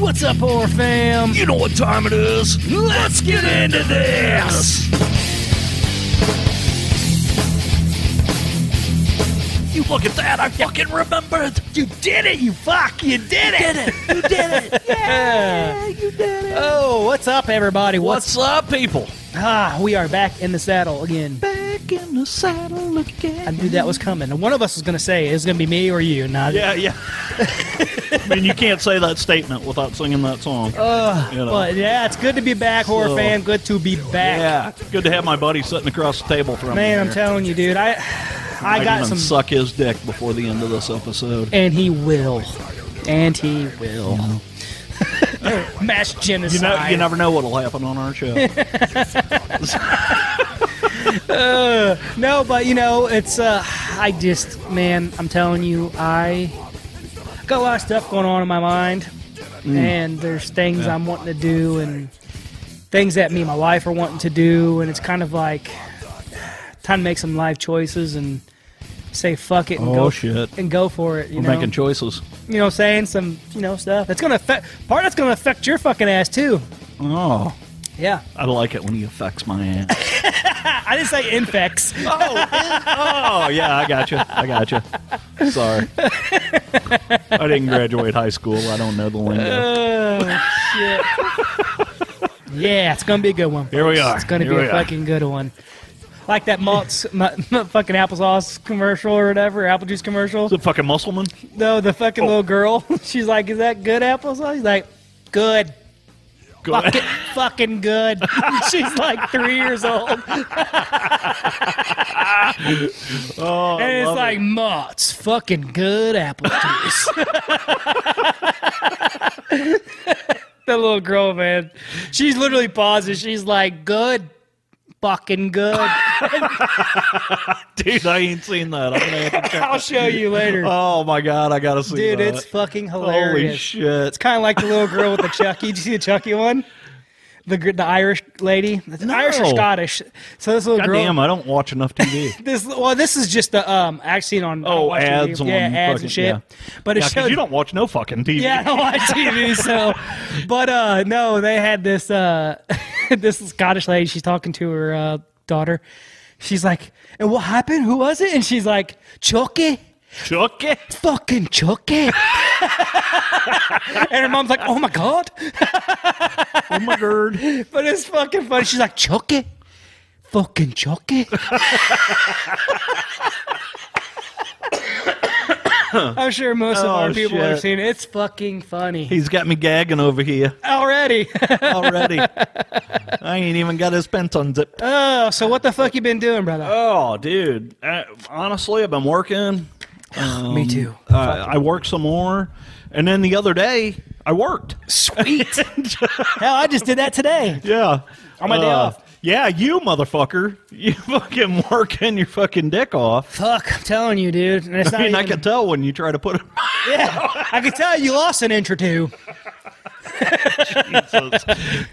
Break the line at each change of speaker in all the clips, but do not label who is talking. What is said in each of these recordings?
What's up, horror fam?
You know what time it is.
Let's get into this.
You look at that. I fucking remembered.
You did it, you fuck! You did it!
You did it.
Yeah,
you did it.
Oh, what's up, everybody?
What's up, people?
ah? We are back in the saddle again.
Back in the saddle again.
I knew that was coming. And one of us was going to say it was going to be me or you. Not
Yeah, yeah. I mean, you can't say that statement without singing that song.
Uh,
You know.
But yeah, it's good to be back, horror
So-
fan. Good to be back.
yeah, good to have my buddy sitting across the table from me.
Man, I'm telling you, dude. I I
Might
got
even
some,
suck his dick before the end of this episode.
and he will, and he will. Mass genocide.
You know, you never know what'll happen on our show.
No, but you know, it's uh I just man, I'm telling you, I got a lot of stuff going on in my mind. And there's things
Mm. Yeah.
I'm wanting to do and things that me and my wife are wanting to do and it's kind of like time to make some life choices and say fuck it and
Oh,
go
shit.
and go for it, you
We're
know.
making choices.
you know, saying some, you know, stuff. It's gonna affect part that's gonna affect your fucking ass too.
Oh,
Yeah.
I like it when he affects my ass.
I didn't say infects.
Oh, oh, yeah, I got you. I got you. Sorry. I didn't graduate high school. I don't know the lingo.
Oh shit! yeah, it's gonna be a good one.
Here we
folks.
are.
It's gonna
Here
be
we
a
are.
fucking good one. Like that Mott's mu- mu- fucking applesauce commercial or whatever, apple juice commercial.
The fucking Musselman?
No, the fucking
Oh.
little girl. She's like, "Is that good applesauce?" He's like, "Good."
Go
Fucking, fucking good. She's like three years old,
Oh, I
and it's like
it.
Mott's fucking good apple juice. that little girl, man, she's literally pauses. She's like, "Good, fucking good."
dude, I ain't seen that. I'm gonna have to check
I'll
that.
show you later,
Oh my god, I gotta see
dude.
that.
It's fucking hilarious.
Holy shit!
It's kind of like the little girl with the Chucky. Did you see the Chucky one? The the Irish lady, It's Irish or Scottish. So this little
God
girl.
damn, I don't watch enough TV.
This well, this is just the um. I've seen on
Oh, ads
TV.
on
yeah, ads
fucking-
and shit.
yeah.
But it
yeah,
showed
you don't watch no fucking TV.
Yeah, I don't watch TV. So, but uh, no, they had this uh, this Scottish lady. She's talking to her uh, daughter. She's like, "And what happened? Who was it?" And she's like, "Chucky."
Chuck it.
Fucking Chucky. and her mom's like, oh my God.
Oh my god.
But it's fucking funny. She's like, Chucky. Fucking Chucky. I'm sure most of
Oh,
our people have seen it. It's fucking funny.
He's got me gagging over here
Already.
already. I ain't even got his pants unzipped.
oh, so what the fuck you been doing, brother?
Oh, dude. Uh, honestly, I've been working.
Me too.
Uh, I worked some more, and then the other day I worked.
Sweet. Hell, I just did that today.
Yeah,
On my day
Uh,
off.
Yeah, you motherfucker. You fucking working your fucking dick off.
Fuck, I'm telling you, dude. And it's
I
not
mean, I can tell when you try to put it.
Yeah, I can tell you lost an inch or two.
Jesus.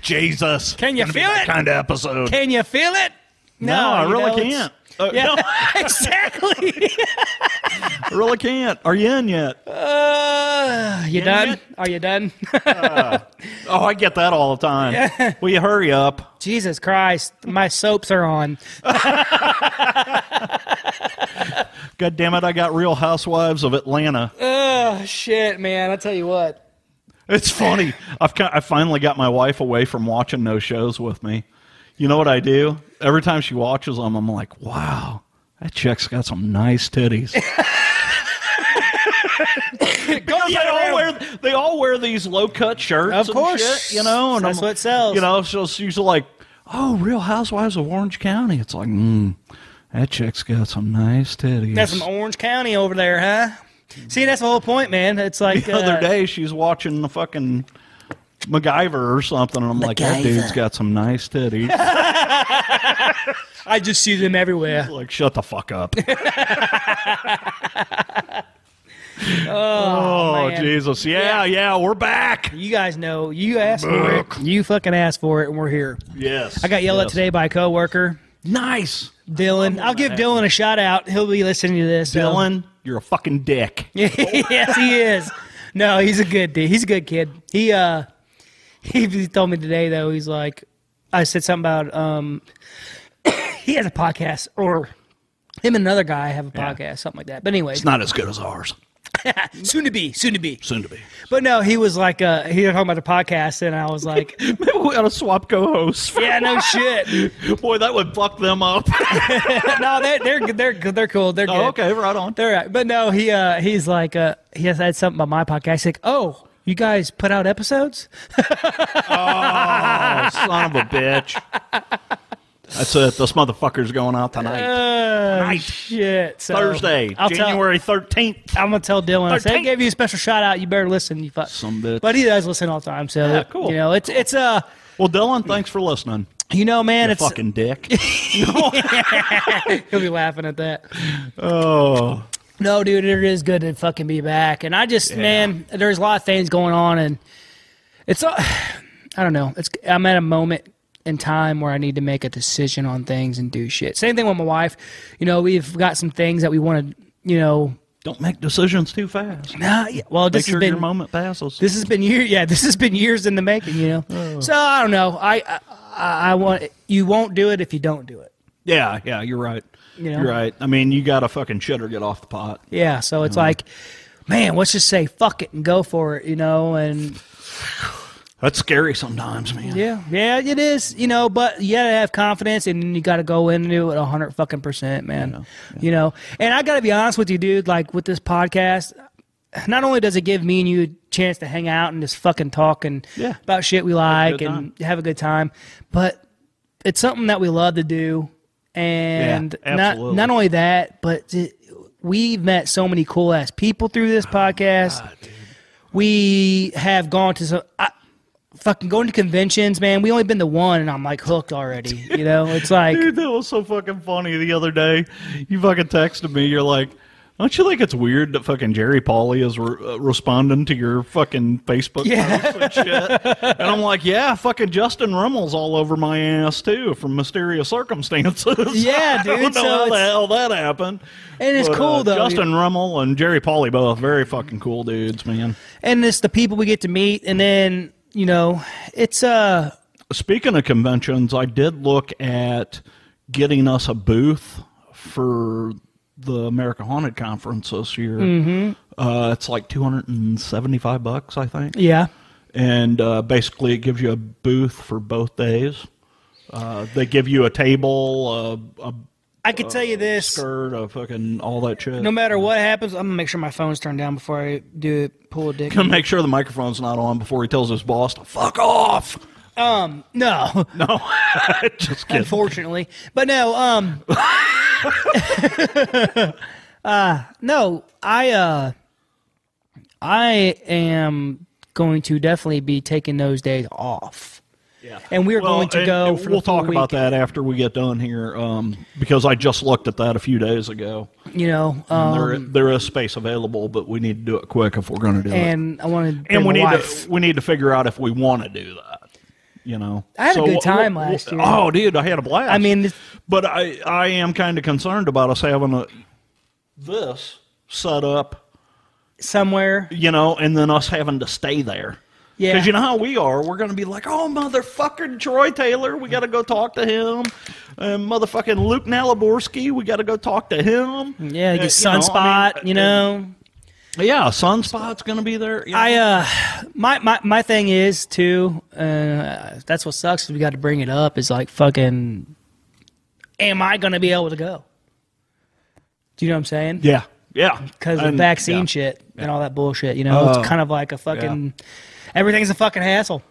Jesus.
Can you feel it?
Kind of episode.
Can you feel it?
no, I
you
really
know,
can't. Uh,
Yeah,
no,
exactly.
I really can't. Are you in yet?
Uh, you
Yeah,
done?
yeah.
Are you done?
Oh, I get that all the time. Will you hurry up?
Jesus Christ, my soaps are on.
God damn it! I got Real Housewives of Atlanta.
Oh shit, man! I tell you what.
It's funny. I've I finally got my wife away from watching those shows with me. You know what I do? Every time she watches them, I'm like, "Wow, that chick's got some nice titties." because they all wear they all wear these low cut shirts,
Of
and
course.
shit, you know, and
That's
I'm-
what sells.
You know, so she's like, "Oh, Real Housewives of Orange County." It's like, mm, that chick's got some nice titties.
That's some Orange County over there, huh? See, that's the whole point, man. It's like
the other
uh,
day she's watching the fucking MacGyver or something, and I'm like, that dude's got some nice titties.
I just see them everywhere.
like, shut the fuck up.
Oh,
oh,
man.
Jesus. Yeah, yeah, we're back.
You guys know. You asked for it. You fucking asked for it, and we're here.
Yes.
I got yelled at
yes.
today by a coworker.
Nice.
Dylan. I'll give Dylan a shout out. He'll be listening to this. so-
Dylan, you're a fucking dick.
yes, he is. No, he's a good dude. He's a good kid. He uh he told me today though, he's like I said something about um he has a podcast or him and another guy have a
Yeah.
podcast, something like that. But anyways,
It's not as good as ours.
soon to be, soon to be.
Soon to be.
But no, he was like uh he was talking about the podcast and I was like,
Maybe we ought to swap co-hosts.
Yeah, no shit.
Boy, that would fuck them up.
no, they're they're they're good. They're cool. They're good.
oh, okay, right on.
They're right. But no, he uh he's like uh he has had something about my podcast. He's like, Oh, you guys put out episodes?
Oh, son of a bitch. That's it. This motherfucker's going out tonight.
Uh,
Night.
shit. So,
Thursday,
I'll tell-
January 13th.
I'm gonna tell Dylan. I said, I gave you a special shout out. You better listen. You fuck.
Some bitch.
But he does listen all the time. So
Yeah, cool.
You know, it's it's uh,
Well, Dylan, thanks for listening.
you know, man,
You
it's
fucking dick.
he'll be laughing at that.
oh.
No, dude, it is good to fucking be back. And I just, man, there's a lot of things going on, and it's, uh, I don't know. It's I'm at a moment in time where I need to make a decision on things and do shit. Same thing with my wife. You know, we've got some things that we want to, you know.
Don't make decisions too fast.
Nah, yeah, well,
Make
this
sure
has been
your moment passes.
this has been years. Yeah, this has been years in the making. You know.
Oh.
So I don't know. I, I I want you won't do it if you don't do it.
yeah, yeah, you're right.
You know?
You're right. I mean, you got to fucking shit or get off the pot.
Yeah. So it's uh-huh. like, man, let's just say fuck it and go for it. You know, and
That's scary sometimes, man.
Yeah, yeah, it is. You know, but you gotta have confidence, and you gotta go into it a hundred fucking percent, man. You know, and I gotta be honest with you, dude. Like with this podcast, not only does it give me and you a chance to hang out and just fucking talk and
Yeah.
about shit we like and have a good time, but it's something that we love to do, and
Yeah,
not not only that, but it, we've met so many cool ass people through this ah, podcast. we have gone to some. I, Fucking going to conventions, man. We only been to one, and I'm like hooked already. You know, it's like
Dude, that was so fucking funny the other day. You fucking texted me. You're like, don't you think it's weird that fucking Jerry Pauly is re- uh, responding to your fucking Facebook
Yeah.
posts and shit? and I'm like, yeah, fucking Justin Rummel's all over my ass too from mysterious circumstances.
Yeah,
I don't
dude,
know
so
how the hell that happened.
And it's
But,
cool,
uh,
though.
Justin Rummel and Jerry Pauly both very fucking cool dudes, man.
and it's the people we get to meet, and then you know, it's uh,
Speaking of conventions, I did look at getting us a booth for the America Haunted Conference this year. Mm-hmm. Uh, it's like two hundred and seventy-five bucks, I think,
yeah,
and uh, basically it gives you a booth for both days. Uh, they give you a table, a, a
I could tell you this.
skirt, a fucking all that shit.
No matter what happens, I'm gonna make sure my phone's turned down before I do it. Pull a dick.
Gonna make sure the microphone's not on before he tells his boss to fuck off.
Um, no,
No, just kidding.
unfortunately, but no. Um, uh, no, I uh, I am going to definitely be taking those days off.
Yeah.
And we're going to go
we'll talk about that after we get done here, um, because I just looked at that a few days ago.
You know,
And there,
um,
there is space available, but we need to do it quick if we're going to do it.
and I want to.
And we need
wife.
to we need to figure out if we want to do that. You know,
I had a good time last year.
Oh, dude, I had a blast.
I mean, this-
but I I am kind of concerned about us having a this set up,
somewhere.
you know, and then us having to stay there.
Yeah.
Because you know how we are. We're going to be like, oh, motherfucking Troy Taylor, we got to go talk to him. And motherfucking Luke Naliborski, we got to go talk to him.
Yeah,
Uh,
like
you
sunspot,
know, I mean,
you know.
Yeah, Sunspot's going to be there. you
I uh, my my my thing is too. Uh, that's what sucks. We got to bring it up. Is like fucking. Am I gonna be able to go? Do you know what I'm saying?
yeah, yeah.
Because of vaccine
yeah.
shit and all that bullshit. You know,
Uh,
it's kind of like a fucking. Everything's a fucking hassle.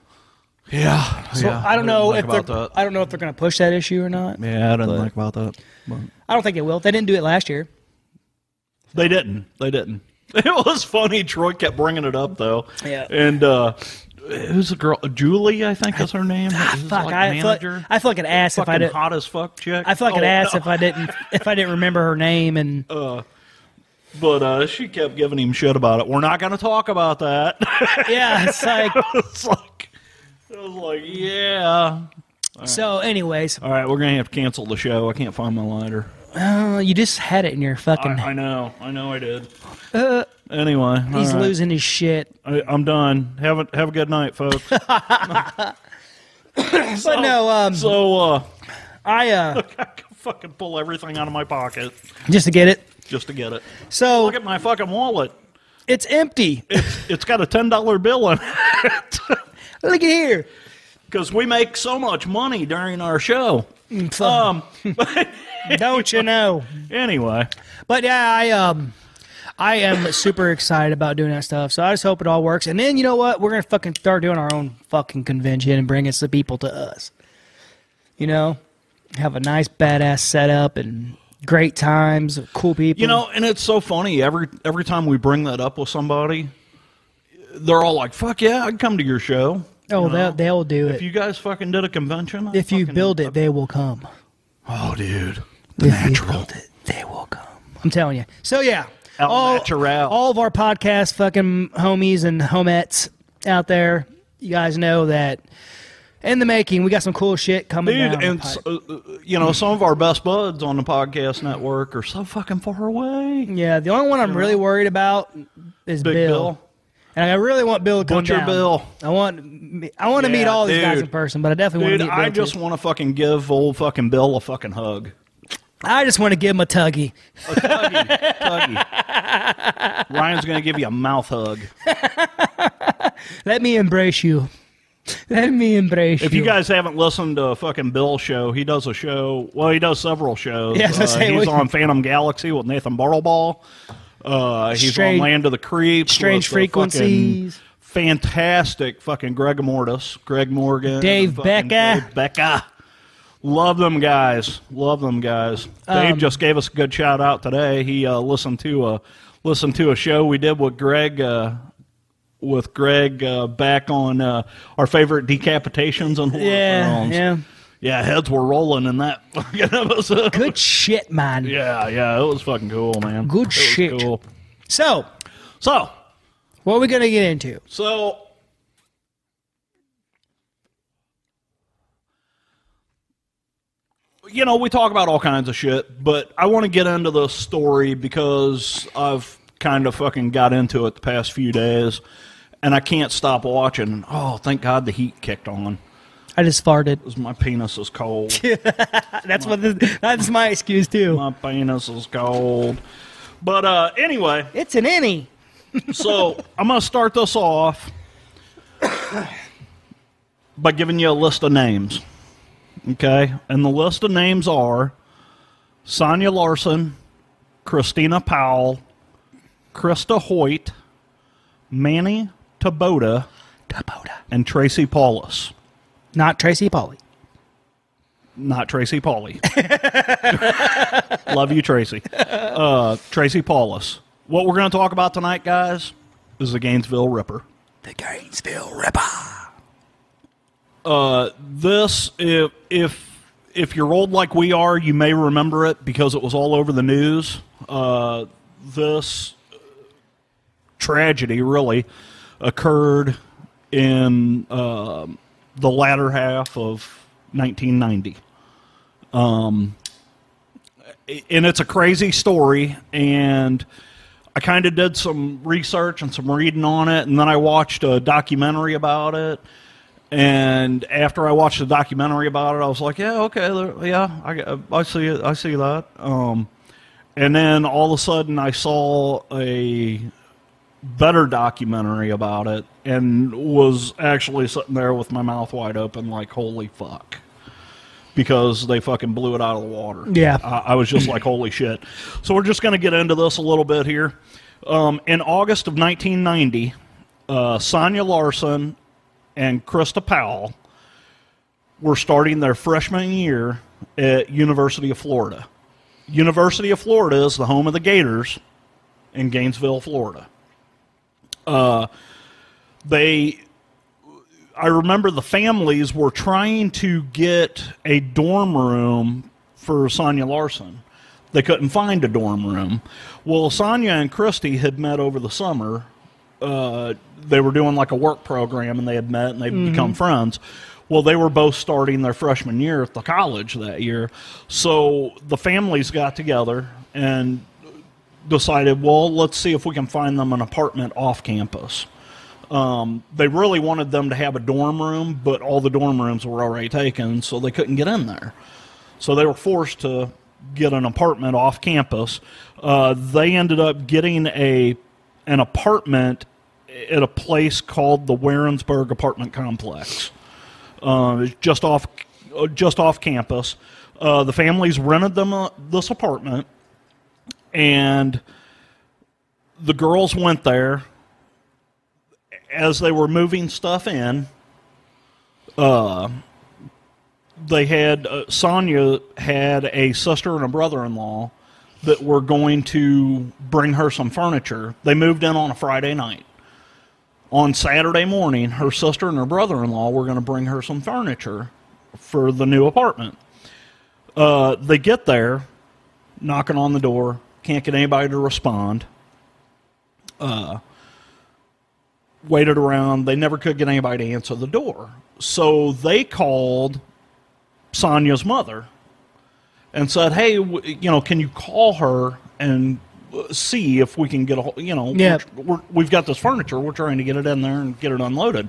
Yeah.
So
yeah,
I don't
didn't
know
think
if they're. I don't know if they're gonna push that issue or not.
Yeah, I didn't
but-
think about that. But
I don't think it will. They didn't do it last year.
they didn't. They didn't. It was funny. Troy kept bringing it up though.
Yeah.
And uh, who's the girl? Julie, I think is her name.
Ah,
Is
fuck!
like
I feel, like. I feel like an ass if I
Fucking
did.
hot as fuck chick.
I feel like an
Oh,
ass
no.
if I didn't if I didn't remember her name and
But uh, she kept giving him shit about it. We're not going to talk about that.
yeah, it's like
it's like, I was like, yeah,
So, anyways,
All right, we're gonna have to cancel the show. I can't find my lighter.
uh, you just had it in your fucking.
I know, I know, I did. anyway,
he's
all right.
losing his shit.
I, I'm done. Have a have a good night, folks.
But no, um,
so uh,
I uh,
I can fucking pull everything out of my pocket
just to get it.
Just to get it.
So
Look at my fucking wallet.
it's empty.
It's, It's got a ten dollar bill in it
Look at here.
because we make so much money during our show.
So,
Um.
don't you know?
Anyway,
But yeah, I um, I am super excited about doing that stuff. So I just hope it all works. And then you know what? We're gonna fucking start doing our own fucking convention and bring us the people to us. You know, have a nice badass setup and great times, cool people.
you know, and it's so funny every every time we bring that up with somebody, they're all like, "Fuck yeah, I'd come to your show."
oh,
you
they'll they'll do
If
it.
If you guys fucking did a convention, I'd
if you build it, they will come.
oh, dude, the
If
natural.
it, they will come. I'm telling you. So yeah,
El
all,
natural.
all of our podcast fucking homies and homettes out there, you guys know that in the making, we got some cool shit coming
Dude, and uh, you know, some of our best buds on the podcast network are so fucking far away.
yeah, the only one I'm really worried about is
Big
Bill.
Bill.
And I really want Bill to come
Butcher
down.
Bill.
I want I want to meet all these guys in person, but I definitely
Dude,
want to meet Bill
I just want to fucking give old fucking Bill a fucking hug.
I just want to give him a tuggy.
A tuggy. Ryan's gonna give you a mouth hug.
Let me embrace you. Let me embrace
If
you.
you guys haven't listened to a fucking Bill show, he does a show. Well, he does several shows.
I
Uh,
say,
he's
we-
on Phantom Galaxy with Nathan Bartleball. Uh, he's
Strange-
on Land of the Creeps.
Strange Frequencies.
Fantastic fucking Greg Mortis, Greg Morgan,
Dave Becca.
Dave Becca. Love them guys. Love them guys. Dave
Um,
just gave us a good shout out today. He uh, listened to a listened to a show we did with Greg. Uh, with Greg uh, back on uh, our favorite decapitations and horror
yeah,
films.
yeah.
Yeah, heads were rolling in that fucking episode.
Good shit, man.
Yeah, yeah, it was fucking cool, man.
Good
It
shit.
Cool.
So,
So,
what are we gonna get into?
so you know, we talk about all kinds of shit, but I want to get into the story because I've kind of fucking got into it the past few days, and I can't stop watching. Oh, thank God the heat kicked on.
I just farted.
'cause My penis is cold.
That's what. The, that's my excuse too.
my penis is cold. But uh, anyway,
It's an any.
so I'm going to start this off by giving you a list of names. Okay? And the list of names are Sonia Larson, Christina Powell, Krista Hoyt, Manny Taboada,
Taboada.
and Tracy Paules.
Not Tracy Polly.
Not Tracy Pauly. Love you, Tracy. Uh, Tracy Paules. What we're going to talk about tonight, guys, is the Gainesville Ripper.
The Gainesville Ripper.
Uh, this, if if if you're old like we are, you may remember it because it was all over the news. Uh, this tragedy really occurred in um the latter half of 1990. Um, and it's a crazy story, and I kind of did some research and some reading on it, and then I watched a documentary about it. And after I watched the documentary about it, I was like, "Yeah, okay, yeah, I, I see it, I see that." Um, and then all of a sudden, I saw a better documentary about it, and was actually sitting there with my mouth wide open, like, "Holy fuck!" Because they fucking blew it out of the water.
Yeah.
I, I was just like, "Holy shit!" So we're just going to get into this a little bit here. Um, in August of 1990, uh, Sonia Larson and Krista Powell were starting their freshman year at University of Florida. University of Florida is the home of the Gators in Gainesville, Florida. Uh, they, I remember the families were trying to get a dorm room for Sonia Larson. They couldn't find a dorm room. Well, Sonia and Christy had met over the summer uh, they were doing like a work program and they had met and they'd become friends. Well, they were both starting their freshman year at the college that year. So the families got together and decided, well, let's see if we can find them an apartment off campus. Um, they really wanted them to have a dorm room, but all the dorm rooms were already taken, so they couldn't get in there. So they were forced to get an apartment off campus. Uh, they ended up getting a an apartment at a place called the Warrensburg Apartment Complex, uh, just off just off campus. Uh, the families rented them uh, this apartment, and the girls went there as they were moving stuff in, uh, they had uh, Sonia had a sister and a brother-in-law that were going to bring her some furniture. They moved in on a Friday night. On Saturday morning, her sister and her brother-in-law were going to bring her some furniture for the new apartment. Uh, they get there, knocking on the door, can't get anybody to respond. Uh, waited around. They never could get anybody to answer the door. So they called Sonia's mother and said, "Hey, w- you know, can you call her and uh, see if we can get a, you know,
Yeah.
we're, we're, we've got this furniture. We're trying to get it in there and get it unloaded."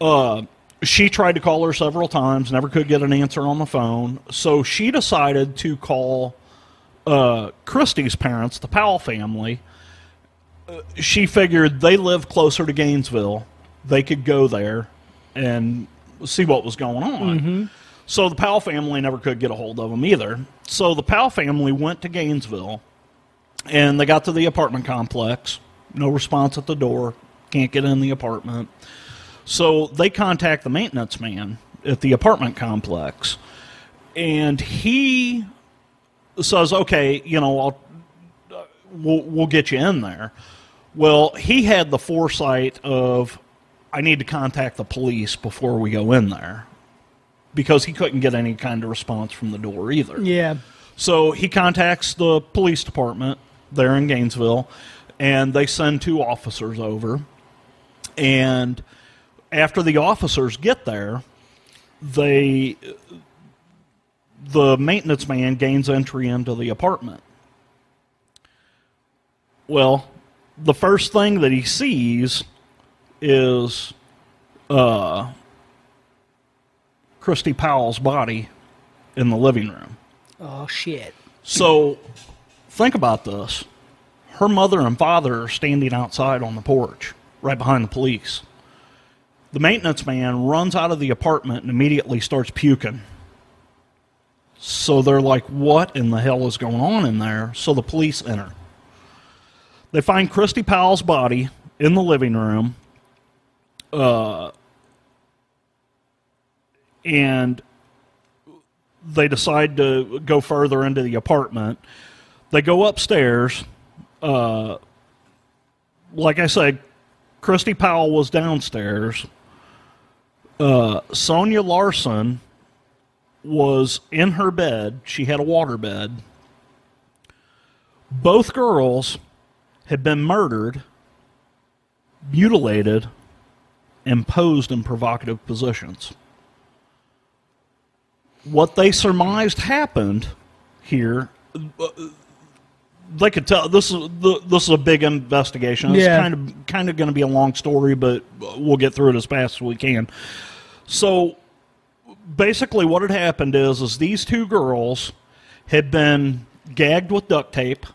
Uh, she tried to call her several times, never could get an answer on the phone. So she decided to call uh, Christy's parents, the Powell family, she figured they live closer to Gainesville. They could go there and see what was going on. So the Powell family never could get a hold of them either. So the Powell family went to Gainesville and they got to the apartment complex. No response at the door. Can't get in the apartment. So they contact the maintenance man at the apartment complex. And he says, okay, you know, I'll we'll, we'll get you in there. Well, he had the foresight of, I need to contact the police before we go in there because he couldn't get any kind of response from the door either.
Yeah.
So he contacts the police department there in Gainesville, and they send two officers over. And after the officers get there, they the maintenance man gains entry into the apartment. Well, the first thing that he sees is uh, Christy Powell's body in the living room.
Oh shit.
So think about this. Her mother and father are standing outside on the porch, right behind the police. The maintenance man runs out of the apartment and immediately starts puking. So they're like, what in the hell is going on in there? So the police enter. They find Christy Powell's body in the living room. Uh, and they decide to go further into the apartment. They go upstairs. Uh, like I said, Christy Powell was downstairs. Uh, Sonia Larson was in her bed. She had a water bed. Both girls had been murdered, mutilated, and posed in provocative positions what they surmised happened here. They could tell this is the, this is a big investigation. It's
Yeah.
kind of kind of going to be a long story, but we'll get through it as fast as we can. So basically, what had happened is is these two girls had been gagged with duct tape.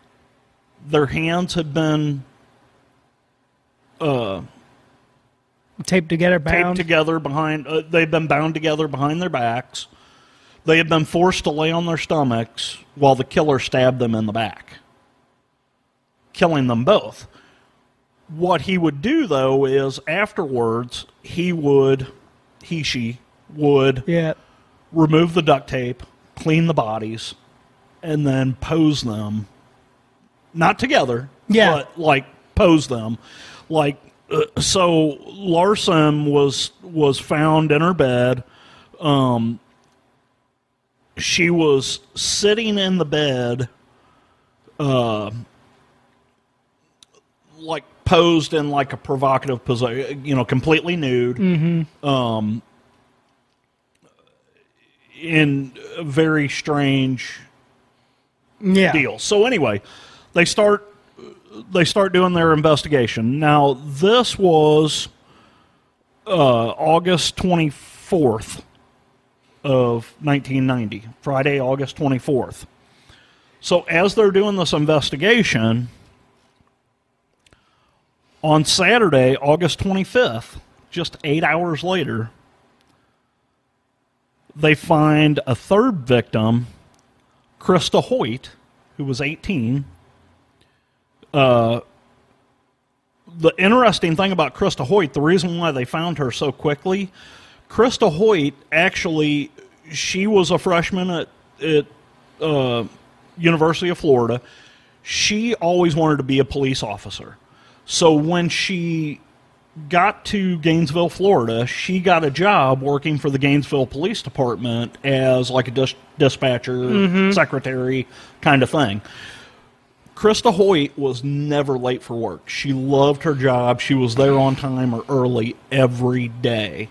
Their hands had been
Taped together,
taped
bound.
together behind. Uh, they'd been bound together behind their backs. They had been forced to lay on their stomachs while the killer stabbed them in the back, killing them both. What he would do though is afterwards he would, he she would
yeah.
remove the duct tape, clean the bodies, and then pose them. Not together,
Yeah.
but like pose them, like uh, so. Larson was was found in her bed. Um, she was sitting in the bed, uh, like posed in like a provocative position, you know, completely nude. Um, in a very strange
Yeah.
deal. So anyway, they start they start doing their investigation. Now this was uh, August twenty fourth of nineteen ninety, Friday, August twenty fourth. So as they're doing this investigation on Saturday, August twenty fifth, just eight hours later, they find a third victim Krista Hoyt, who was 18. Uh, the interesting thing about Krista Hoyt, the reason why they found her so quickly, Krista Hoyt actually, she was a freshman at, at uh, University of Florida. She always wanted to be a police officer. So when she got to Gainesville, Florida, she got a job working for the Gainesville Police Department as like a dis- dispatcher, mm-hmm. secretary kind of thing. Krista Hoyt was never late for work. She loved her job. She was there on time or early every day.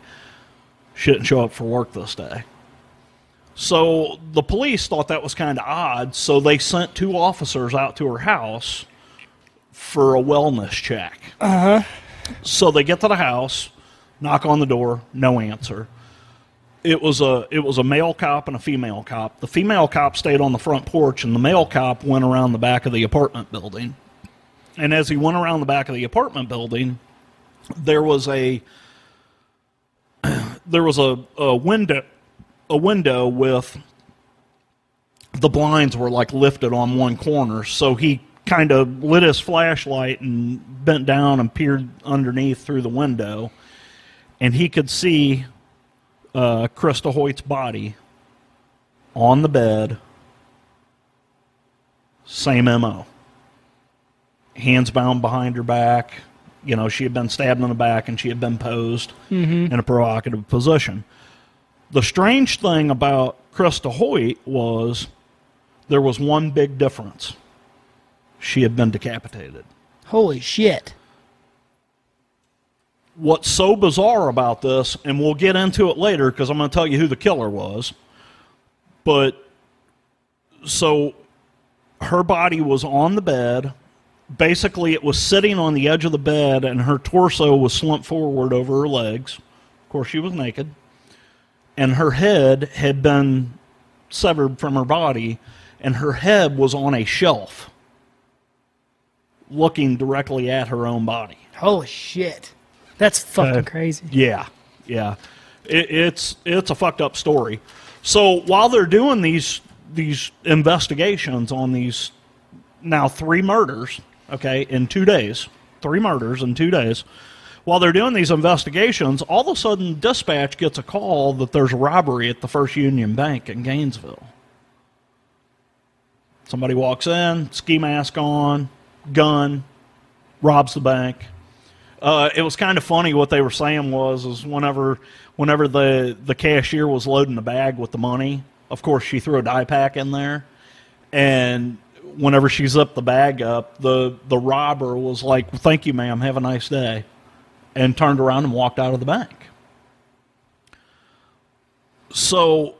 She didn't show up for work this day. So the police thought that was kind of odd, so they sent two officers out to her house for a wellness check. Uh-huh. So they get to the house, knock on the door, no answer. It was a it was a male cop and a female cop. The female cop stayed on the front porch, and the male cop went around the back of the apartment building. And as he went around the back of the apartment building, there was a there was a, a window a window with the blinds were like lifted on one corner, so he kind of lit his flashlight and bent down and peered underneath through the window, and he could see uh, Krista Hoyt's body on the bed. Same mo. Hands bound behind her back. You know, she had been stabbed in the back and she had been posed in a provocative position. The strange thing about Krista Hoyt was there was one big difference. She had been decapitated.
Holy shit.
What's so bizarre about this, and we'll get into it later because I'm going to tell you who the killer was, but so her body was on the bed. Basically, it was sitting on the edge of the bed, and her torso was slumped forward over her legs. Of course, she was naked. And her head had been severed from her body, and her head was on a shelf looking directly at her own body.
Holy shit. That's fucking
Uh,
crazy.
Yeah, yeah. It, it's it's a fucked up story. So while they're doing these these investigations on these now three murders, okay, in two days, three murders in two days. While they're doing these investigations, all of a sudden, dispatch gets a call that there's a robbery at the First Union Bank in Gainesville. Somebody walks in, ski mask on, gun, robs the bank. Uh, it was kind of funny what they were saying was is whenever whenever the the cashier was loading the bag with the money, of course she threw a dye pack in there, and whenever she zipped the bag up, the the robber was like, "Thank you, ma'am. Have a nice day," and turned around and walked out of the bank. So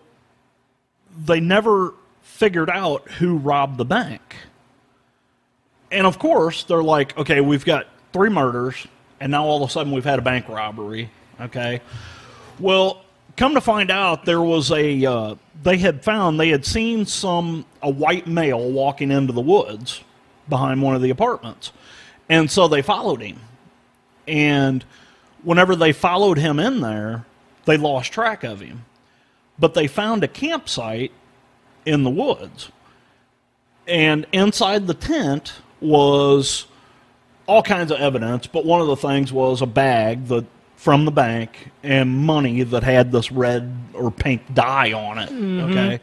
they never figured out who robbed the bank. And of course, they're like, okay, we've got three murders, and now all of a sudden we've had a bank robbery. Okay. Well, come to find out, there was a, uh, they had found, they had seen some, a white male walking into the woods behind one of the apartments. And so they followed him. And whenever they followed him in there, they lost track of him. But they found a campsite in the woods. And inside the tent was all kinds of evidence, but one of the things was a bag that from the bank and money that had this red or pink dye on it. Okay.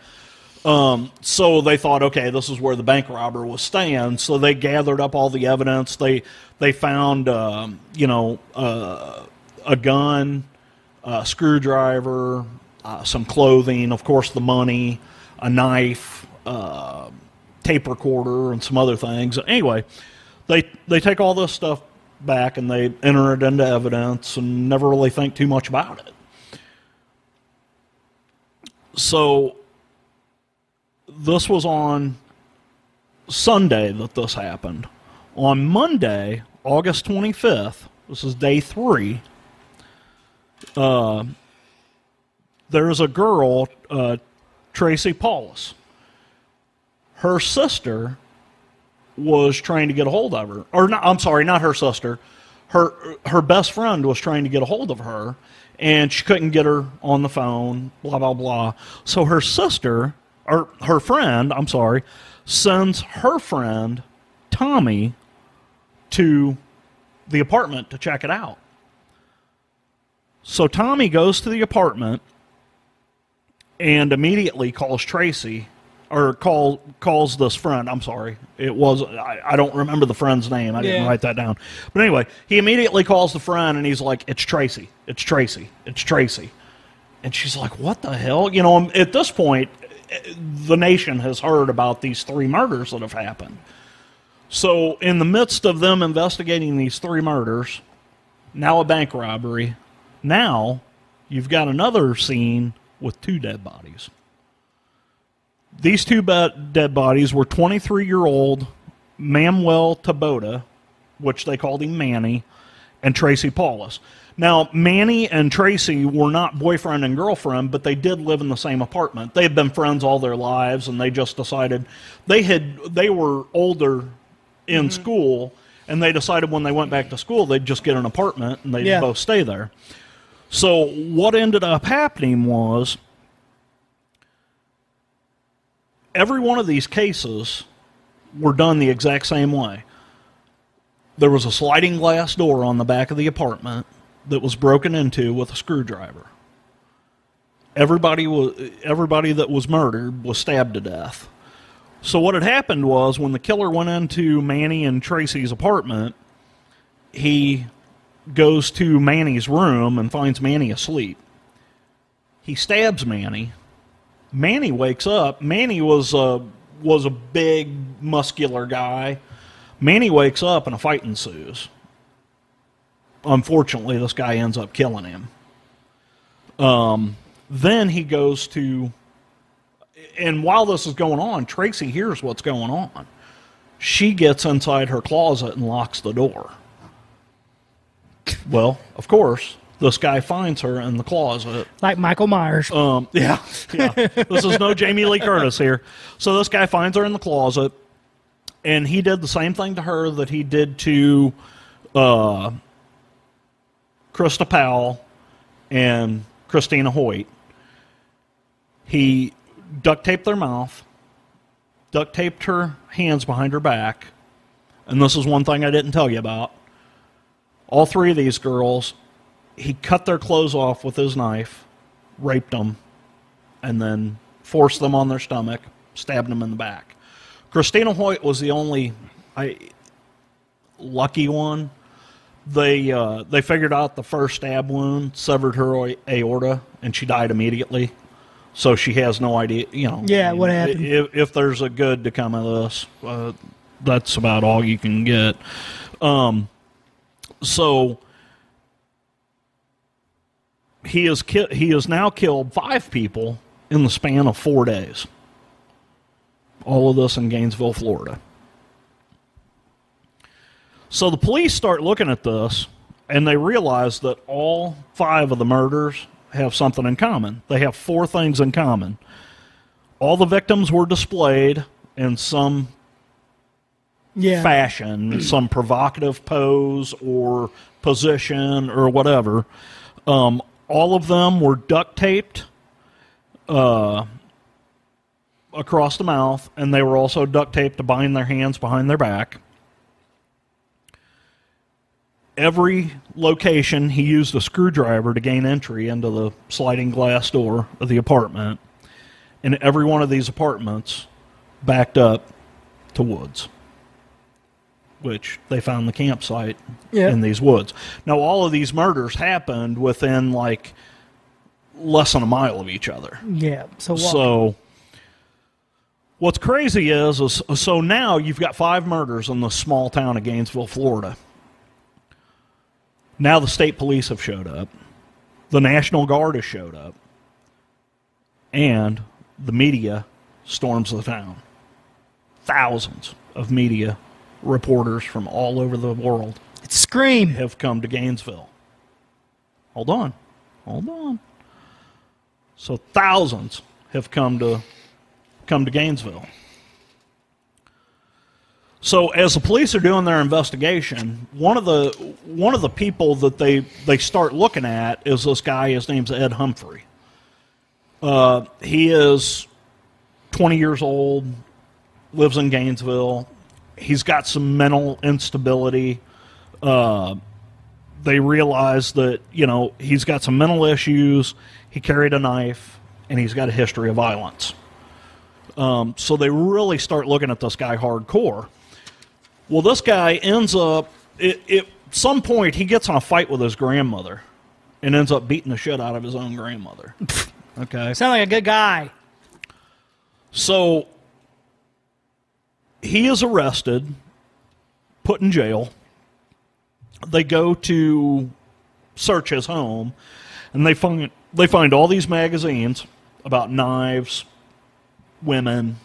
Um, so they thought, okay, this is where the bank robber was staying. So they gathered up all the evidence. They they found, um, you know, uh, a gun, a screwdriver, uh, some clothing, of course, the money, a knife, uh, tape recorder, and some other things. Anyway, they they take all this stuff back and they enter it into evidence and never really think too much about it. so this was on Sunday that this happened. On Monday, August 25th, this is day three, uh, there's a girl, uh, Tracy Paules. Her sister was trying to get a hold of her. Or, not, I'm sorry, not her sister. Her, her best friend was trying to get a hold of her, and she couldn't get her on the phone, blah, blah, blah. So her sister, or her friend, I'm sorry, sends her friend, Tommy, to the apartment to check it out. So Tommy goes to the apartment and immediately calls Tracy or call calls this friend. I'm sorry, it was I, I don't remember the friend's name. I didn't
Yeah.
write that down. But anyway, he immediately calls the friend and he's like, "It's Tracy. It's Tracy. It's Tracy." And she's like, "What the hell?" You know, at this point, the nation has heard about these three murders that have happened. So, in the midst of them investigating these three murders, now a bank robbery, now you've got another scene with two dead bodies. These two dead bodies were 23 year old Manuel Taboada, which they called him Manny, and Tracy Paules. Now, Manny and Tracy were not boyfriend and girlfriend, but they did live in the same apartment. They had been friends all their lives, and they just decided they had they were older in mm-hmm. school, and they decided when they went back to school they'd just get an apartment and they'd
Yeah.
both stay there. So what ended up happening was every one of these cases were done the exact same way. There was a sliding glass door on the back of the apartment that was broken into with a screwdriver. Everybody was everybody that was murdered was stabbed to death. So what had happened was when the killer went into Manny and Tracy's apartment, he goes to Manny's room and finds Manny asleep. He stabs Manny. Manny wakes up. Manny was a was a big muscular guy. Manny wakes up and a fight ensues. Unfortunately, this guy ends up killing him. Um, then he goes to and while this is going on, Tracy hears what's going on. She gets inside her closet and locks the door. Well, of course, this guy finds her in the closet.
Like Michael Myers.
Um, yeah, yeah. this is no Jamie Lee Curtis here. So this guy finds her in the closet, and he did the same thing to her that he did to uh, Krista Powell and Christina Hoyt. He duct taped their mouth, duct taped her hands behind her back, and this is one thing I didn't tell you about. All three of these girls, he cut their clothes off with his knife, raped them, and then forced them on their stomach, stabbed them in the back. Christina Hoyt was the only I, lucky one. They uh, they figured out the first stab wound severed her aorta, and she died immediately. So she has no idea, you know.
Yeah, what happened.
If, if there's a good to come of this, uh, that's about all you can get. Um, so he has ki- he has now killed five people in the span of four days. All of this in Gainesville, Florida. So the police start looking at this and they realize that all five of the murders have something in common. They have four things in common. All the victims were displayed in some
yeah.
fashion, some provocative pose or position or whatever. Um, all of them were duct taped uh, across the mouth, and they were also duct taped to bind their hands behind their back. Every location, he used a screwdriver to gain entry into the sliding glass door of the apartment, and every one of these apartments backed up to woods which they found the campsite
Yeah.
in these woods. Now, all of these murders happened within like less than a mile of each other.
Yeah. So, walk.
So, what's crazy is, is so now you've got five murders in the small town of Gainesville, Florida. Now the state police have showed up. The National Guard has showed up. and the media storms the town. Thousands of media reporters from all over the world
It's Scream.
have come to Gainesville. Hold on. Hold on. So thousands have come to come to Gainesville. So as the police are doing their investigation, one of the one of the people that they they start looking at is this guy. His name's Ed Humphrey. Uh, he is 20 years old, lives in Gainesville. He's got some mental instability. Uh, they realize that you know he's got some mental issues. He carried a knife, and he's got a history of violence. Um, so they really start looking at this guy hardcore. Well, this guy ends up it, it some point he gets in a fight with his grandmother, and ends up beating the shit out of his own grandmother. Okay,
Sound like a good guy.
so he is arrested, put in jail. They go to search his home, and they find they find all these magazines about knives, women,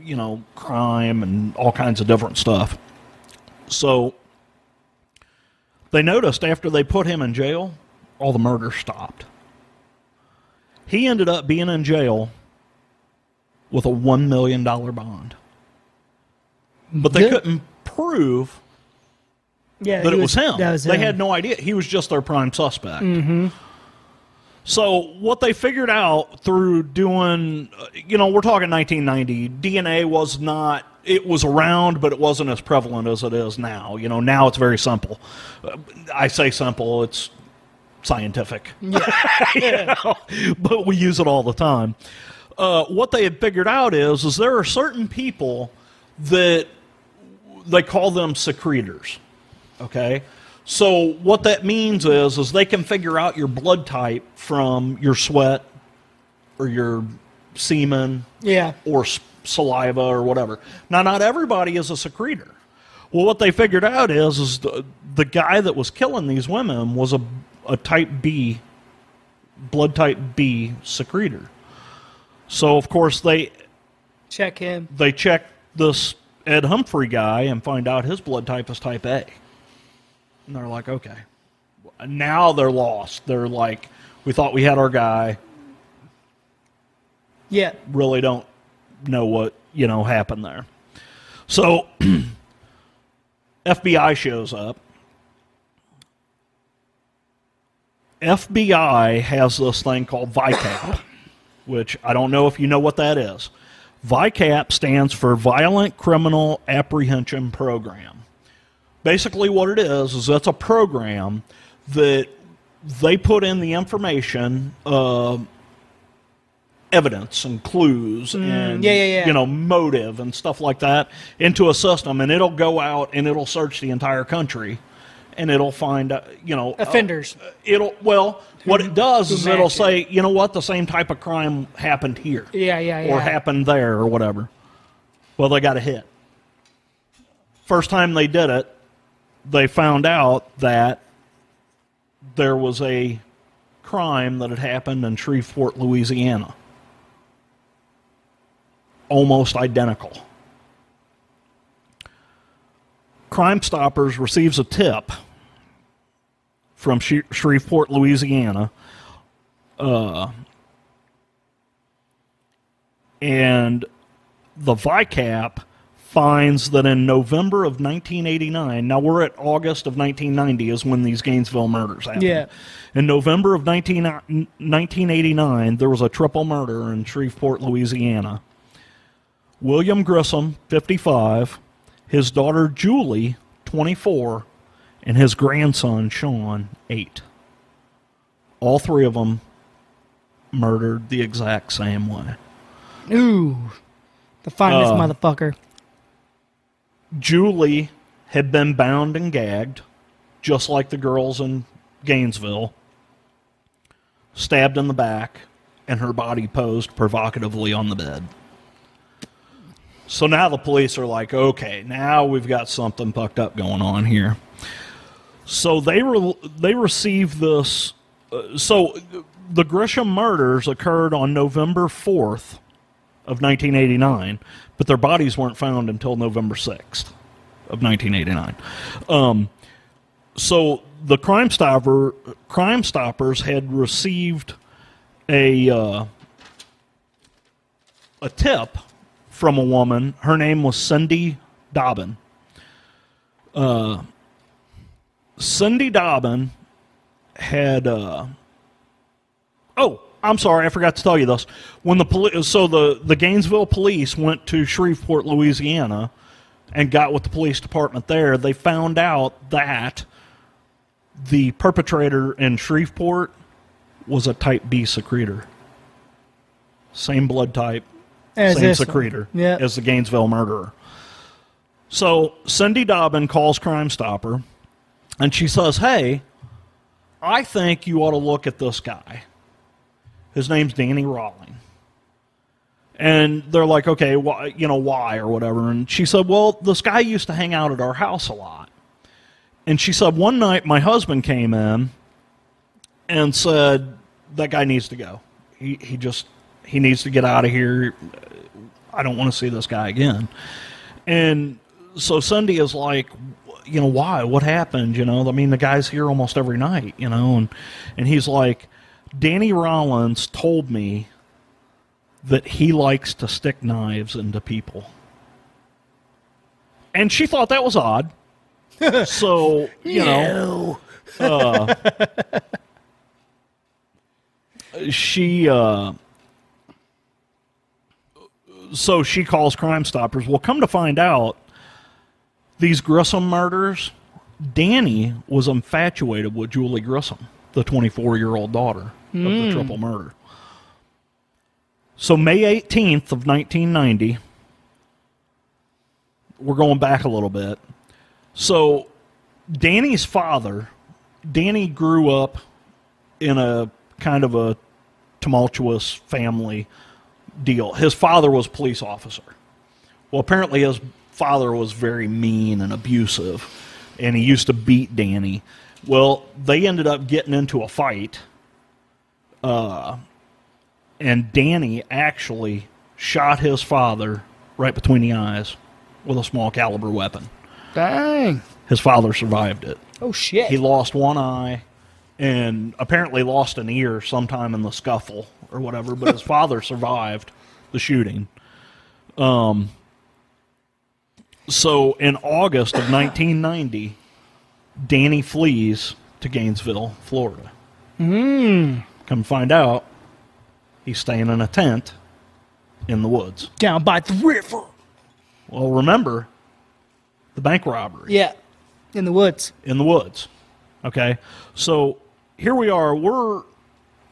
you know, crime, and all kinds of different stuff. So they noticed after they put him in jail, all the murders stopped. He ended up being in jail with a $1 million bond. But they
Good.
couldn't prove
Yeah,
that it was, him.
That was
they
him.
had no idea. He was just their prime suspect. Mm-hmm. So what they figured out through doing, uh, you know, we're talking 1990. DNA was not. It was around, but it wasn't as prevalent as it is now. You know, now it's very simple. Uh, I say simple. It's scientific. You know, but we use it all the time. Uh, what they had figured out is, is there are certain people that they call them secretors. Okay, so what that means is, is they can figure out your blood type from your sweat or your semen
Yeah.
or s- saliva or whatever. Now, not everybody is a secretor. Well, what they figured out is, is the, the guy that was killing these women was a, a type B, blood type B secretor. So, of course, they
Check him.
they check this Ed Humphrey guy and find out his blood type is type A. And they're like, okay. Now they're lost. They're like, we thought we had our guy.
Yeah.
Really don't know what, you know, happened there. So FBI shows up. FBI has this thing called VICAP, which I don't know if you know what that is. VICAP stands for Violent Criminal Apprehension Program. Basically, what it is is that's a program that they put in the information, uh, evidence and clues, and
yeah, yeah, yeah.
you know motive and stuff like that into a system, and it'll go out and it'll search the entire country, and it'll find uh, you know uh,
Offenders.
it'll well what it does is it'll
it.
say you know what the same type of crime happened here
Yeah, yeah, yeah.
or happened there or whatever well they got a hit first time they did it they found out that there was a crime that had happened in Shreveport, Louisiana. Almost identical. Crime Stoppers receives a tip from Sh- Shreveport, Louisiana. Uh, and the VICAP finds that in November of 1989, now we're at August of 1990 is when these Gainesville murders happened.
Yeah.
In November of 19, 1989, there was a triple murder in Shreveport, Louisiana. William Grissom, 55, his daughter Julie, 24, and his grandson Sean, 8. All three of them murdered the exact same way.
Ooh. The finest
Uh,
motherfucker.
Julie had been bound and gagged, just like the girls in Gainesville, stabbed in the back, and her body posed provocatively on the bed. So now the police are like, okay, now we've got something fucked up going on here. So they re- they receive this. Uh, so the Grissom murders occurred on November 4th of 1989, but their bodies weren't found until November 6th of 1989. Um, so the Crime Stopper Crime Stoppers had received a uh, a tip from a woman. Her name was Cindy Dobbin. Uh, Cindy Dobbin had. Uh, oh, I'm sorry, I forgot to tell you this. When the poli- so the the Gainesville police went to Shreveport, Louisiana, and got with the police department there, they found out that the perpetrator in Shreveport was a type B secretor. Same blood type,
As
same secretor
Yeah.
as the Gainesville murderer. So Cindy Dobbin calls Crime Stopper and she says, Hey, I think you ought to look at this guy. His name's Danny Rolling. And they're like, okay, why, you know, why or whatever. And she said, well, this guy used to hang out at our house a lot. And she said, one night my husband came in and said, that guy needs to go. He, he just, he needs to get out of here. I don't want to see this guy again. And so Cindy is like, you know, why? What happened? You know, I mean, the guy's here almost every night, you know, and, and he's like, Danny Rollins told me that he likes to stick knives into people. And she thought that was odd. so, you know, uh, she, uh, so she calls Crime Stoppers. Well, come to find out, these Grissom murders, Danny was infatuated with Julie Grissom, the 24 year old daughter of the hmm. triple murder. So, May 18th of 1990, we're going back a little bit. So, Danny's father, Danny grew up in a kind of a tumultuous family deal. His father was a police officer. Well, apparently his father was very mean and abusive, and he used to beat Danny. Well, they ended up getting into a fight, uh, and Danny actually shot his father right between the eyes with a small caliber weapon.
Dang.
His father survived it.
Oh shit.
He lost one eye and apparently lost an ear sometime in the scuffle or whatever, but his father survived the shooting. Um, so in August of 1990, Danny flees to Gainesville, Florida. Mm. Come find out, he's staying in a tent in the woods.
Down by the river.
Well, remember the bank robbery.
Yeah. In the woods.
in the woods. Okay, so here we are. We're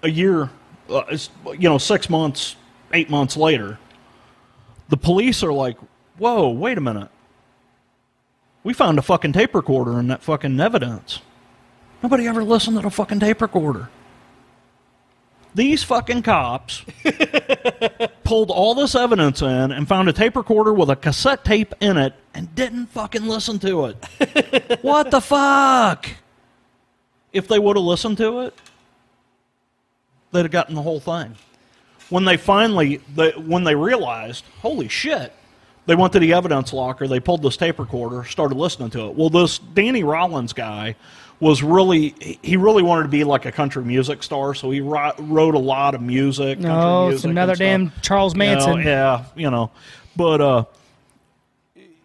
a year, uh, it's, you know, six months, eight months later. The police are like, "Whoa, wait a minute! We found a fucking tape recorder in that fucking evidence. Nobody ever listened to the fucking tape recorder." These fucking cops pulled all this evidence in and found a tape recorder with a cassette tape in it and didn't fucking listen to it. what the fuck? If they would have listened to it, they'd have gotten the whole thing. When they finally, they, when they realized, holy shit, they went to the evidence locker, they pulled this tape recorder, started listening to it. Well, this Danny Rollins guy was really, he really wanted to be like a country music star, so he wrote, a lot of music.
No, it's
music and
another damn Charles
You know,
Manson.
yeah, you know. But uh,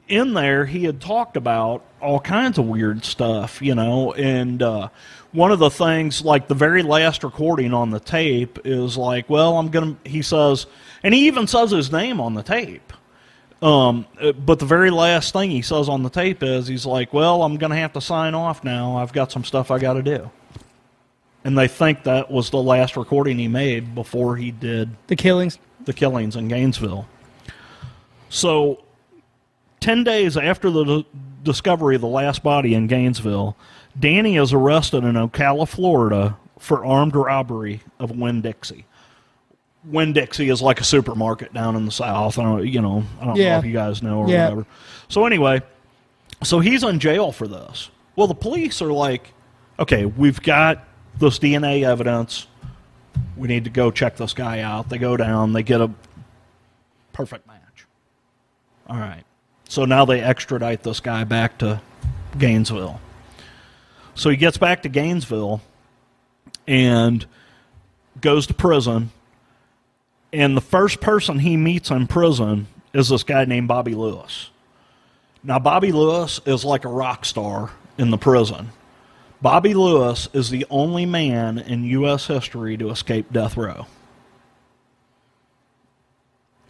in there, he had talked about all kinds of weird stuff, you know. And uh, one of the things, like the very last recording on the tape, is like, well, I'm going to, he says, and he even says his name on the tape. Um, but the very last thing he says on the tape is, he's like, well, I'm going to have to sign off now. I've got some stuff I got to do. And they think that was the last recording he made before he did
The killings.
the killings in Gainesville. So, 10 days after the discovery of the last body in Gainesville, Danny is arrested in Ocala, Florida for armed robbery of Winn Dixie. Winn Dixie is like a supermarket down in the South. I don't, you know, I don't know if you guys know or
Yeah.
whatever. So, anyway, so he's in jail for this. Well, the police are like, okay, we've got this DNA evidence. We need to go check this guy out. They go down, they get a perfect match. All right. So now they extradite this guy back to Gainesville. So he gets back to Gainesville and goes to prison. And the first person he meets in prison is this guy named Bobby Lewis. Now, Bobby Lewis is like a rock star in the prison. Bobby Lewis is the only man in U.S. history to escape death row.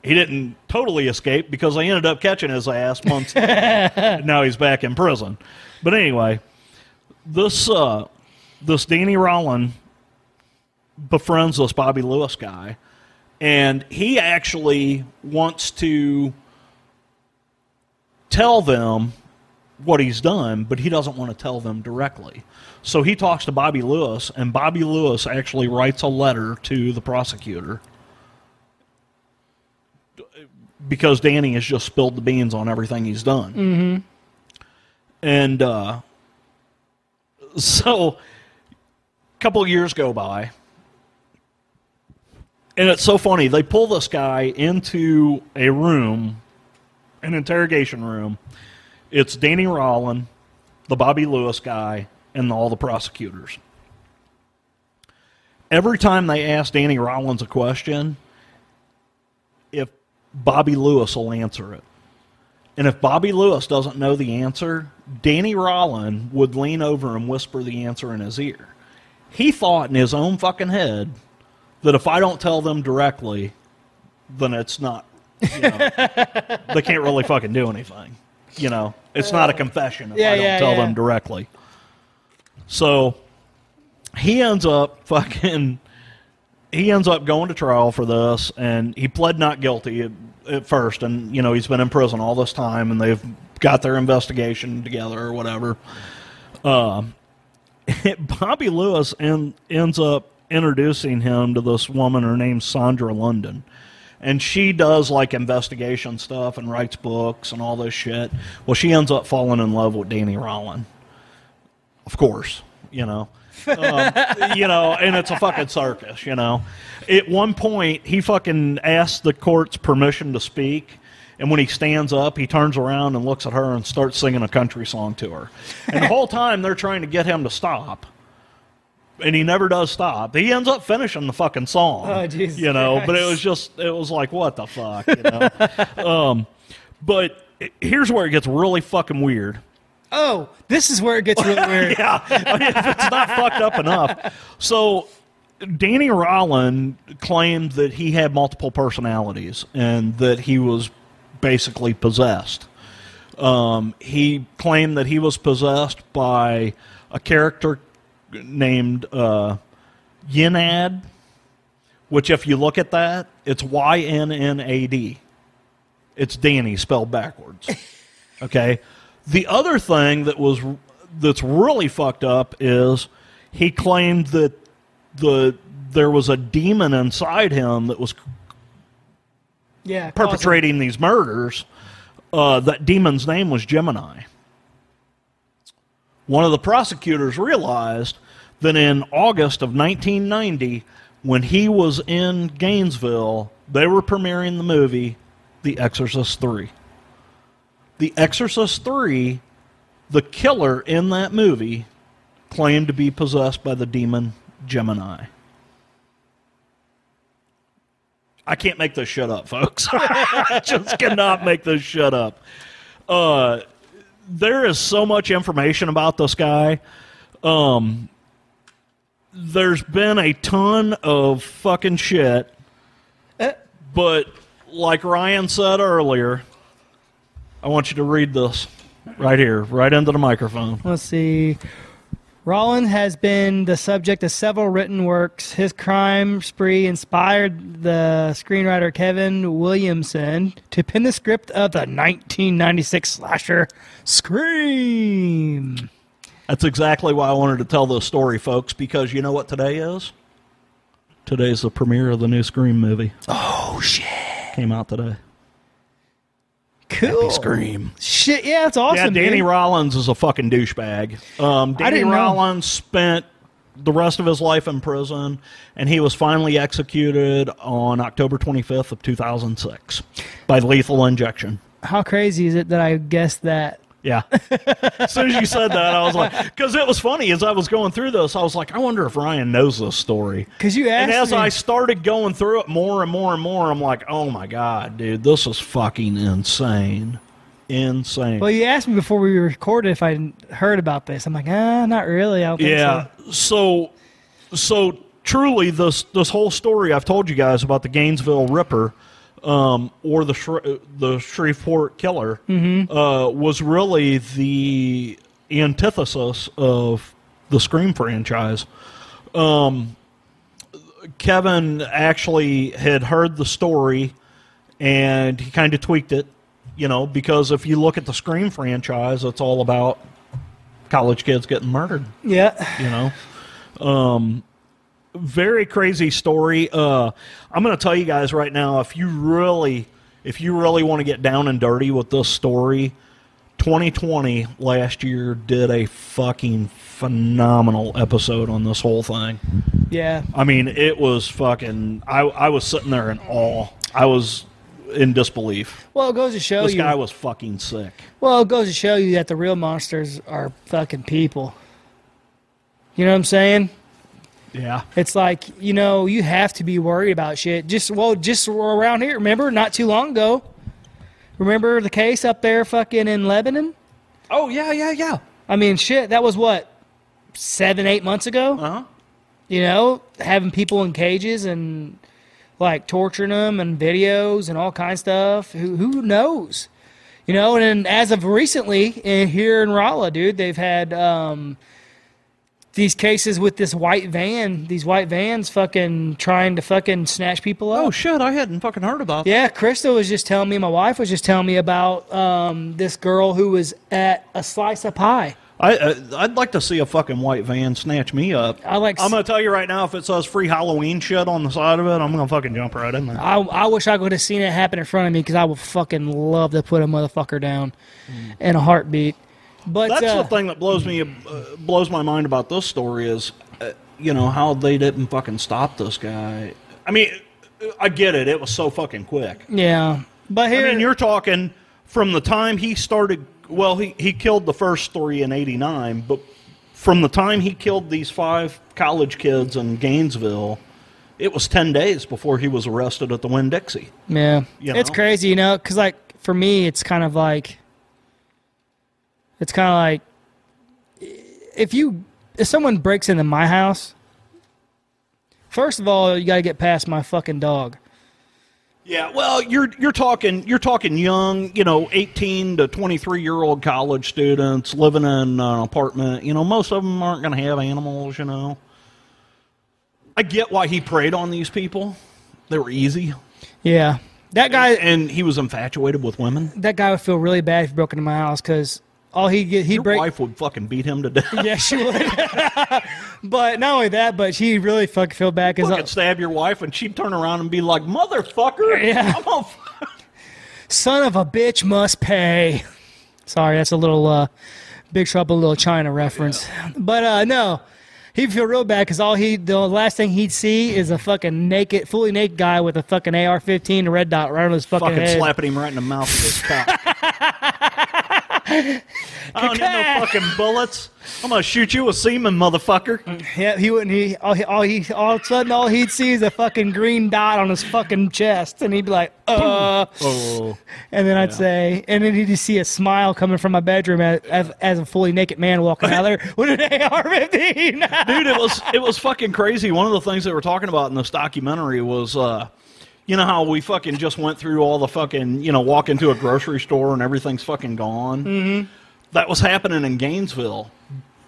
He didn't totally escape because they ended up catching his ass months. now he's back in prison. But anyway, this uh, this Danny Rolling befriends this Bobby Lewis guy, and he actually wants to tell them what he's done, but he doesn't want to tell them directly. So he talks to Bobby Lewis, and Bobby Lewis actually writes a letter to the prosecutor because Danny has just spilled the beans on everything he's done. Mm-hmm. And uh, so a couple of years go by. And it's so funny. They pull this guy into a room, an interrogation room. It's Danny Rolling, the Bobby Lewis guy, and all the prosecutors. Every time they ask Danny Rollins a question, if Bobby Lewis will answer it. And if Bobby Lewis doesn't know the answer, Danny Rolling would lean over and whisper the answer in his ear. He thought in his own fucking head that if I don't tell them directly, then it's not, you know, they can't really fucking do anything. You know, it's not a confession if
Yeah,
I don't
yeah,
tell
yeah.
them directly. So he ends up fucking he ends up going to trial for this and he pled not guilty at, at first and you know he's been in prison all this time and they've got their investigation together or whatever um, bobby lewis en- ends up introducing him to this woman her name's sandra london and she does like investigation stuff and writes books and all this shit well she ends up falling in love with danny Rolling. of course, you know. um, you know, and it's a fucking circus, you know. At one point, he fucking asks the court's permission to speak, and when he stands up, he turns around and looks at her and starts singing a country song to her. And the whole time, they're trying to get him to stop, and he never does stop. He ends up finishing the fucking song,
Oh, Jesus
you know. But it was just, it was like, what the fuck, you know. um, but here's where it gets really fucking weird.
Oh, this is where it gets really weird.
yeah, I mean, it's not fucked up enough. So, Danny Rolling claimed that he had multiple personalities and that he was basically possessed. Um, he claimed that he was possessed by a character named uh, Yinad, which, if you look at that, it's Y N N A D. It's Danny spelled backwards. Okay. The other thing that was that's really fucked up is he claimed that the there was a demon inside him that was
Yeah.
perpetrating these murders. Uh, that demon's name was Gemini. One of the prosecutors realized that in August of 1990, when he was in Gainesville, they were premiering the movie The Exorcist 3. The Exorcist 3, the killer in that movie claimed to be possessed by the demon Gemini. I can't make this shit up, folks. I just cannot make this shit up. Uh, there is so much information about this guy. Um, there's been a ton of fucking shit, but like Ryan said earlier, I want you to read this right here, right into the microphone.
Let's see. Rolling has been the subject of several written works. His crime spree inspired the screenwriter Kevin Williamson to pen the script of the 1996 slasher Scream.
That's exactly why I wanted to tell this story, folks, because you know what today is? Today's the premiere of the new Scream movie.
Oh shit!
Came out today.
Cool.
Scream.
Shit, yeah, it's awesome.
yeah, Danny
dude.
Rollins is a fucking douchebag. Um, Danny
didn't know.
Rollins spent the rest of his life in prison, and he was finally executed on October 25th of 2006 by lethal injection.
How crazy is it that I guessed that?
Yeah. as soon as you said that, I was like, because it was funny as I was going through this, I was like, I wonder if Ryan knows this story.
Because you asked
And as
me,
I started going through it more and more and more, I'm like, oh my God, dude, this is fucking insane. Insane.
well, you asked me before we recorded if I heard about this. I'm like, ah, not really. I don't think
yeah.
so.
So, so truly, this this whole story I've told you guys about the Gainesville Ripper, um, or the Shre- the Shreveport Killer, uh, was really the antithesis of the Scream franchise. Um, Kevin actually had heard the story, and he kind of tweaked it. You know, because if you look at the Scream franchise, it's all about college kids getting murdered
Yeah.
you know um very crazy story uh i'm gonna tell you guys right now if you really if you really want to get down and dirty with this story 2020 last year did a fucking phenomenal episode on this whole thing
Yeah.
i mean it was fucking i i was sitting there in awe i was in disbelief
Well, it goes to show
this
you.
guy was fucking sick
Well, it goes to show you that the real monsters are fucking people. You know what I'm saying?
Yeah
It's like, you know, you have to be worried about shit. Just, well, just around here. Remember, not too long ago. Remember the case up there fucking in Lebanon?
oh yeah yeah yeah
I mean, shit, that was what, seven, eight months ago?
uh-huh
You know, having people in cages and like torturing them and videos and all kinds of stuff. Who, who knows? You know, and then as of recently, in, here in Rolla, dude, they've had um, these cases with this white van, these white vans fucking trying to fucking snatch people up.
oh shit i hadn't fucking heard about that.
Yeah, Krista was just telling me, my wife was just telling me about um, this girl who was at a slice of pie.
I, uh, I'd like to see a fucking white van snatch me up.
I like.
I'm gonna tell you right now, if it says free Halloween shit on the side of it, I'm gonna fucking jump right in there.
I, I wish I could have seen it happen in front of me because I would fucking love to put a motherfucker down in a heartbeat. But
That's
uh,
the thing that blows me, uh, blows my mind about this story is, uh, you know, how they didn't fucking stop this guy. I mean, I get it; it was so fucking quick.
yeah, but here, I
mean, you're talking from the time he started. Well, he he killed the first three in '89, but from the time he killed these five college kids in Gainesville, it was ten days before he was arrested at the Winn Dixie.
yeah,
you
it's crazy, you know, because like for me, it's kind of like it's kind of like if you if someone breaks into my house. First of all, you got to get past my fucking dog.
Yeah, well, you're you're talking you're talking young, you know, 18 to 23 year old college students living in an apartment. You know, most of them aren't going to have animals. You know, I get why he preyed on these people. They were easy,
Yeah, that guy.
and he was infatuated with women.
that guy would feel really bad if he broke into my house because all he get he
Your
break.
wife would fucking beat him to death.
Yeah, she would. but not only that, but she really fucking feel bad
fucking
because
stab your wife, and she'd turn around and be like, "Motherfucker,
Yeah.
I'm
son of a bitch must pay. Sorry, that's a little uh, Big Trouble Little China reference. But uh, no, he'd feel real bad because all he the last thing he'd see is a fucking naked, fully naked guy with a fucking AR-15, a red dot right on his fucking,
fucking
head.
slapping him right in the mouth with his cock. I don't need no fucking bullets. I'm gonna shoot you a semen, motherfucker.
Yeah, he wouldn't. He all, he all he all of a sudden all he'd see is a fucking green dot on his fucking chest, and he'd be like, "Uh,"
Oh,
and then I'd say, and then he'd just see a smile coming from my bedroom as, as, as a fully naked man walking out there with an AR-15.
dude, it was it was fucking crazy. One of the things they were talking about in this documentary was, uh, you know how we fucking just went through all the fucking, you know, walk into a grocery store and everything's fucking gone. Mm-hmm. That was happening in Gainesville.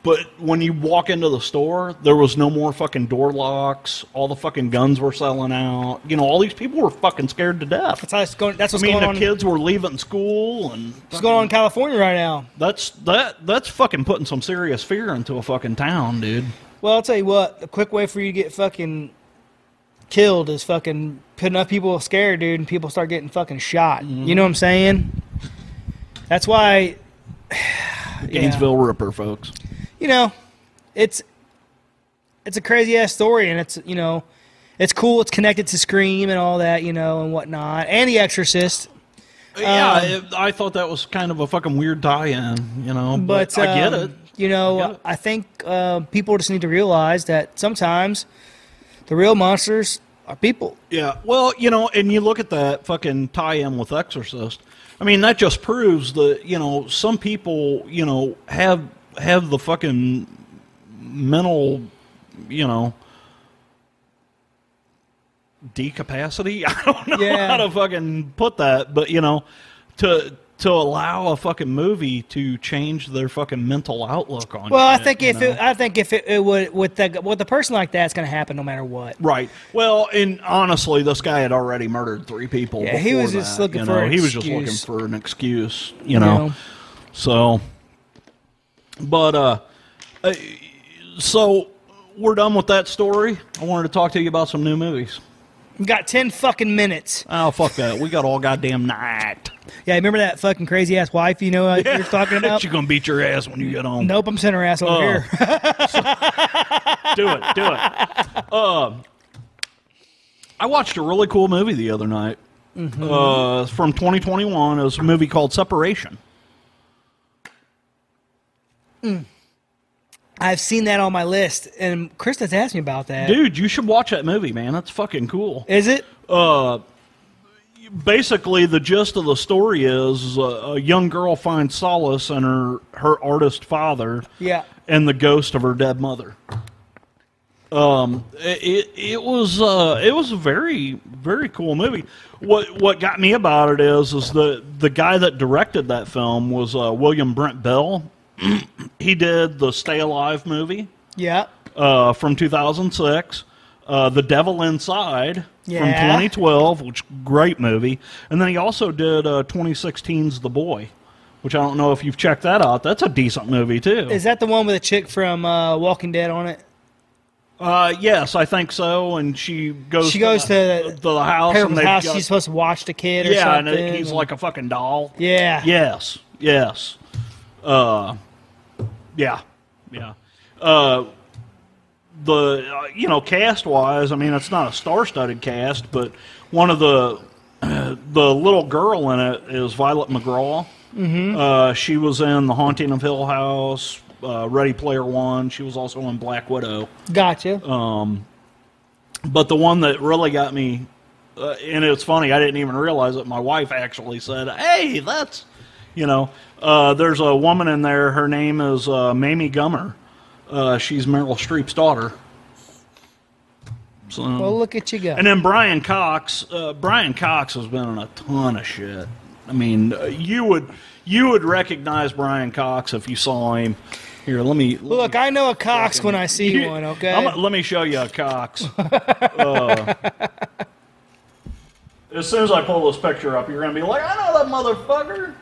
But when you walk into the store, there was no more fucking door locks. All the fucking guns were selling out. You know, all these people were fucking scared to death.
That's, how it's going, that's
I
what's
mean,
going
the
on.
kids were leaving school, and
What's going on in California right now?
that's that that's fucking putting some serious fear into a fucking town, dude.
Well, I'll tell you what. A quick way for you to get fucking killed is fucking put enough people scared, dude, and people start getting fucking shot. You know what I'm saying? That's why,
Gainesville Ripper, folks.
you know, it's it's a crazy ass story, and it's you know, it's cool. It's connected to Scream and all that, you know, and whatnot, and The Exorcist.
yeah,
Um,
it, I thought that was kind of a fucking weird tie-in, you know. But,
But
I get
um,
it.
You know,
get it.
I, think uh, people just need to realize that sometimes the real monsters are people.
Yeah, well, you know, and you look at that fucking tie-in with Exorcist. I mean, that just proves that you know some people, you know, have have the fucking mental, you know, decapacity. I don't know
Yeah.
how to fucking put that, but you know, to to allow a fucking movie to change their fucking mental outlook on.
Well, I think if
know?
it, I think if it, it would with the with a person like that, it's going to happen no matter what.
Right. Well, and honestly, this guy had already murdered three people.
Yeah, he was just looking
you
for
know?
an
He was just looking for an excuse, you know. So, but uh, uh, so we're done with that story. I wanted to talk to you about some new movies.
You got ten fucking minutes.
Oh fuck that! We got all goddamn night.
Yeah, remember that fucking crazy ass wife you know uh, you're talking about?
She's gonna beat your ass when you get home.
Nope, I'm sending her ass over
Oh.
here.
do it, do it. Um, I watched a really cool movie the other night.
Mm-hmm.
Uh, from 2021. It was a movie called Separation.
I've seen that on my list, and Krista's asked me about that.
Dude, you should watch that movie, man. That's fucking cool.
Is it?
Uh, basically, the gist of the story is uh, a young girl finds solace in her her artist father
Yeah.
and the ghost of her dead mother. Um, it it was uh it was a very very cool movie. What what got me about it is is the the guy that directed that film was uh, William Brent Bell. he did the Stay Alive movie
Yeah.
uh, from 2006, uh, The Devil Inside from 2012, which great movie, and then he also did uh, 2016's The Boy, which I don't know if you've checked that out. That's a decent movie too.
Is that the one with a chick from uh, Walking Dead on it?
uh, yes, I think so. And she goes.
She goes
the,
to
the house, and
house.
got-
She's supposed to watch the kid
yeah, and
something.
it- he's like a fucking doll.
yeah.
Yes, yes. Uh, yeah, yeah. Uh, the uh, you know cast wise, I mean, it's not a star-studded cast, but one of the the little girl in it is Violet McGraw. Mm-hmm. Uh, she was in The Haunting of Hill House, uh, Ready Player One. She was also in Black Widow.
Gotcha.
But the one that really got me, uh, and it's funny, I didn't even realize it. My wife actually said, "Hey, that's," you know, uh, there's a woman in there. Her name is uh, Mamie Gummer. Uh, she's Meryl Streep's daughter. So,
well, look at you go.
and then Brian Cox. Uh, Brian Cox has been in a ton of shit. I mean, uh, you would you would recognize Brian Cox if you saw him. Here, let me let
Look, I know a Cox when I see
you-
one. Okay.
I'm- let me show you a Cox. Uh, as soon as I pull this picture up, you're gonna be like, I know that motherfucker.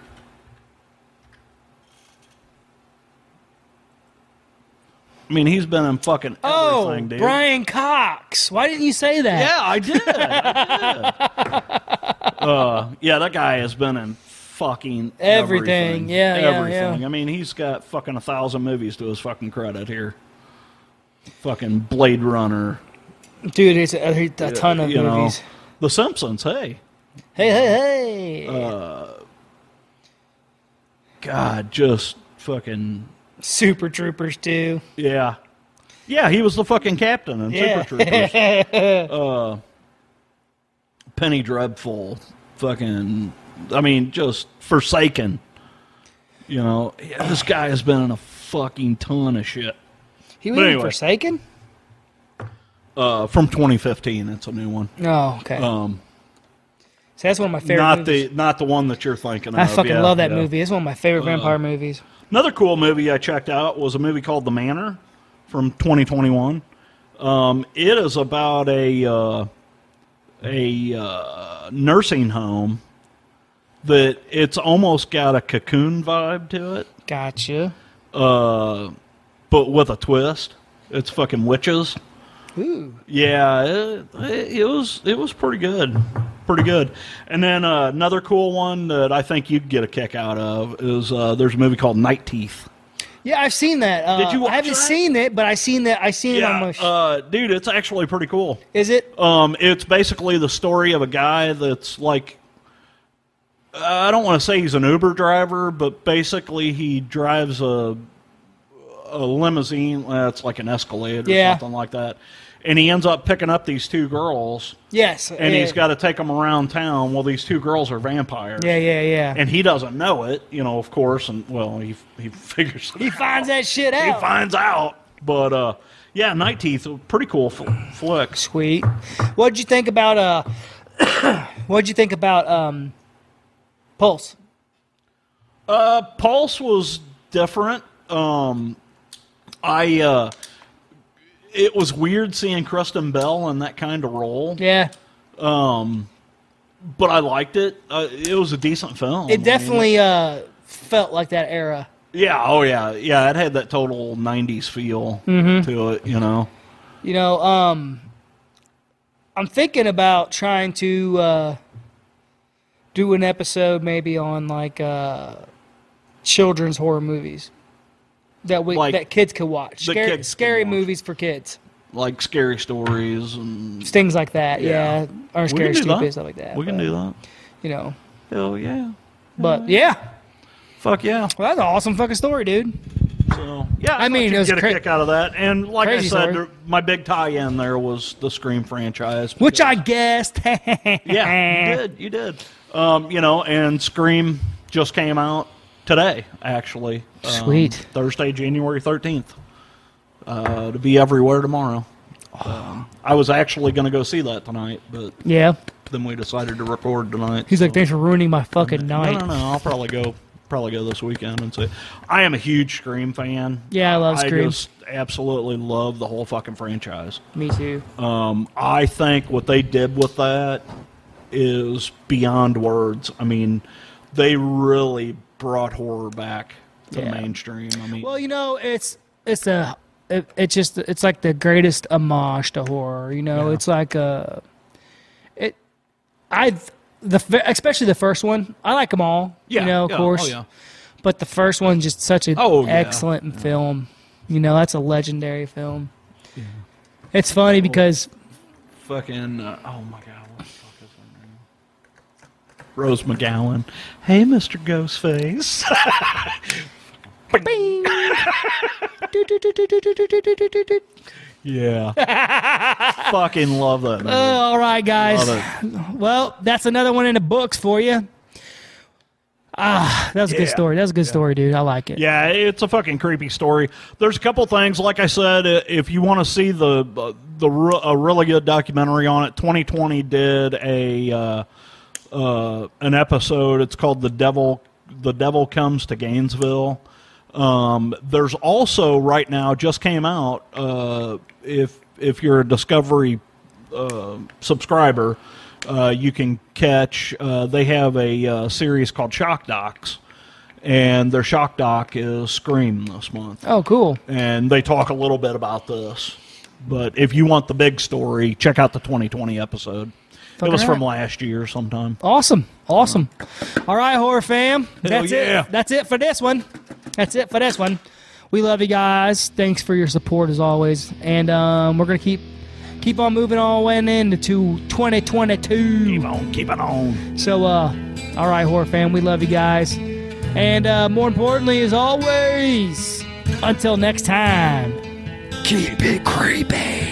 I mean, he's been in fucking
oh,
everything, dude.
Brian Cox. Why didn't you say that?
Yeah, I did. I did. uh, yeah, that guy has been in fucking
Everything.
everything.
Yeah, yeah,
everything.
yeah.
I mean, he's got fucking a thousand movies to his fucking credit here. Fucking Blade Runner,
Dude, it's a, a ton of
you know,
movies.
The Simpsons. Hey,
Hey, hey, hey.
Uh, God, just fucking
Super Troopers too.
yeah, yeah. He was the fucking captain in
Yeah.
Super Troopers. uh, Penny Dreadful, fucking. I mean, just Forsaken. You know, yeah, this guy has been in a fucking ton of shit.
He was
anyway.
Forsaken.
Uh, from 2015, That's a new one.
Oh, okay.
Um,
so that's one of my favorite.
not
movies.
the not the one that you're thinking of.
I fucking
Yeah,
love that
yeah. Uh,
movie. It's one of my favorite vampire movies.
Another cool movie I checked out was a movie called The Manor from 2021. Um, it is about a uh, a uh, nursing home that it's almost got a cocoon vibe to it,
Gotcha.
uh, but with a twist. It's fucking witches.
Ooh.
Yeah, it, it was it was pretty good, pretty good. And then uh, another cool one that I think you'd get a kick out of is uh, there's a movie called Night Teeth.
Yeah, I've seen that. Uh,
Did you watch
I haven't
that?
seen it, but I seen that. I seen it on my. Sh-
uh, dude, it's actually pretty cool.
is it?
Um, it's basically the story of a guy that's like, I don't want to say he's an Uber driver, but basically he drives a a limousine. That's like an Escalade or
Yeah.
something like that. And he ends up picking up these two girls,
Yes.
and
yeah.
he's got to take them around town. Well, these two girls are vampires.
Yeah, yeah, yeah.
And he doesn't know it, you know, of course. And well, he he figures
he
out.
finds that shit out.
he finds out. But uh, yeah, Night Teeth, pretty cool fl- flick.
Sweet. What'd you think about uh? what'd you think about um? Pulse.
Uh, Pulse was different. Um, I uh, it was weird seeing Kristen Bell in that kind of role,
Yeah.
but I liked it. Uh, it was a decent film. I
It
mean,
definitely uh felt like that era.
yeah. Oh yeah. Yeah. It had that total '90s feel
Mm-hmm.
to it. You know.
You know, um, I'm thinking about trying to uh, do an episode maybe on like uh, children's horror movies that we
Like
that kids could watch. Scary,
kids
scary
watch.
movies for kids,
Like scary stories and
things like that.
Yeah.
Yeah, or scary
can
stupid
that.
stuff like that.
we can do that.
You know,
Hell yeah.
but yeah,
Fuck yeah.
well, that's an awesome fucking story, dude.
So yeah,
I
I,
mean, it was
get a kick out of that. And like I said, there- my big tie-in there was the Scream franchise,
Which I guessed.
yeah, you did, you did. Um, you know, and Scream just came out today, actually. Um, Thursday, January thirteenth. Uh, to be everywhere tomorrow. Um, I was actually going to go see that tonight, but
Yeah,
then we decided to record tonight.
he's like, thanks for ruining my fucking
no,
night.
no, no. I'll probably go. Probably go this weekend and see. I am a huge Scream fan.
Yeah, I love Scream.
I just absolutely love the whole fucking franchise.
Me too.
Um, I think what they did with that is beyond words. I mean, they really brought horror back to
Yeah.
the mainstream. I mean,
Well, you know, it's it's a it, it's just it's like the greatest homage to horror. You know,
Yeah.
it's like a it. I the especially the first one. I like them all.
yeah,
you know, of
yeah,
course.
Oh, yeah.
But the first one's just such an
Oh,
excellent film. You know, that's a legendary film. It's funny because
Fucking. Uh, oh my god, Rose McGowan. Hey, Mr. Ghostface.
Bing.
yeah. Fucking love that movie.
Uh, all right, guys. Well, that's another one in the books for you. Ah, that was a
yeah.
good story. That was a good yeah. story, dude. I like it.
Yeah, it's a fucking creepy story. There's a couple things. Like I said, uh, if you want to see the uh, the a really good documentary on it, 2020 did a. Uh, uh, an episode. It's called the Devil the Devil Comes to Gainesville. Um, there's also right now just came out. Uh, if if you're a Discovery uh, subscriber, uh, you can catch. Uh, they have a uh, series called Shock Docs, and their Shock Doc is Scream this month,
Oh, cool.
and they talk a little bit about this. But if you want the big story, check out the 2020 episode.
Fucking
it was from last year sometime.
Awesome. Awesome. All right, horror fam. That's
yeah.
it. That's it for this one. That's it for this one. We love you guys. Thanks for your support as always. And um, we're gonna keep keep on moving on and into 2022.
Keep on, keep it on.
So uh all right, horror fam, we love you guys. And uh, more importantly, as always, until next time, keep it creepy.